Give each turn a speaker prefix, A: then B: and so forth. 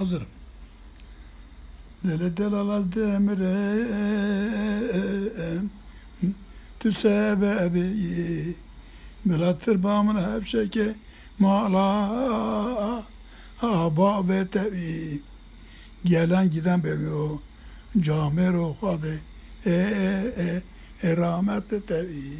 A: Hazırım. Lele delalaz demire tu sebebi Milatır bağımın hep şeke mala aba ve tebi Gelen giden bemiyor Camer o hadi e e e e rahmet tebi